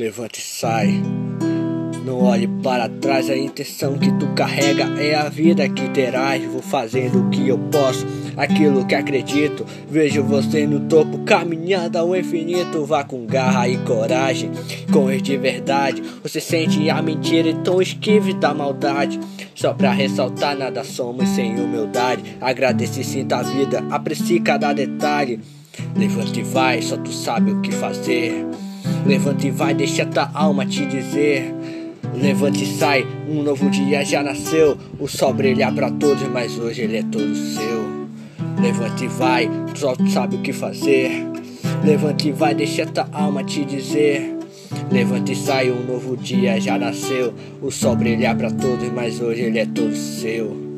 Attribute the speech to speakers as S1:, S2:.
S1: levante e sai. Não olhe para trás, a intenção que tu carrega é a vida que terás. Vou fazendo o que eu posso, aquilo que acredito. Vejo você no topo, caminhando ao infinito. Vá com garra e coragem, com de verdade. Você sente a mentira, então esquive da maldade. Só pra ressaltar, nada somos sem humildade. Agradece e sinta a vida, aprecie cada detalhe. Levante e vai, só tu sabe o que fazer. Levante e vai, deixa tua alma te dizer. Levante e sai, um novo dia já nasceu. O sol brilha para todos, mas hoje ele é todo seu. Levante e vai, só tu sabe o que fazer. Levante e vai, deixa tua alma te dizer. Levante e sai, um novo dia já nasceu. O sol brilha para todos, mas hoje ele é todo seu.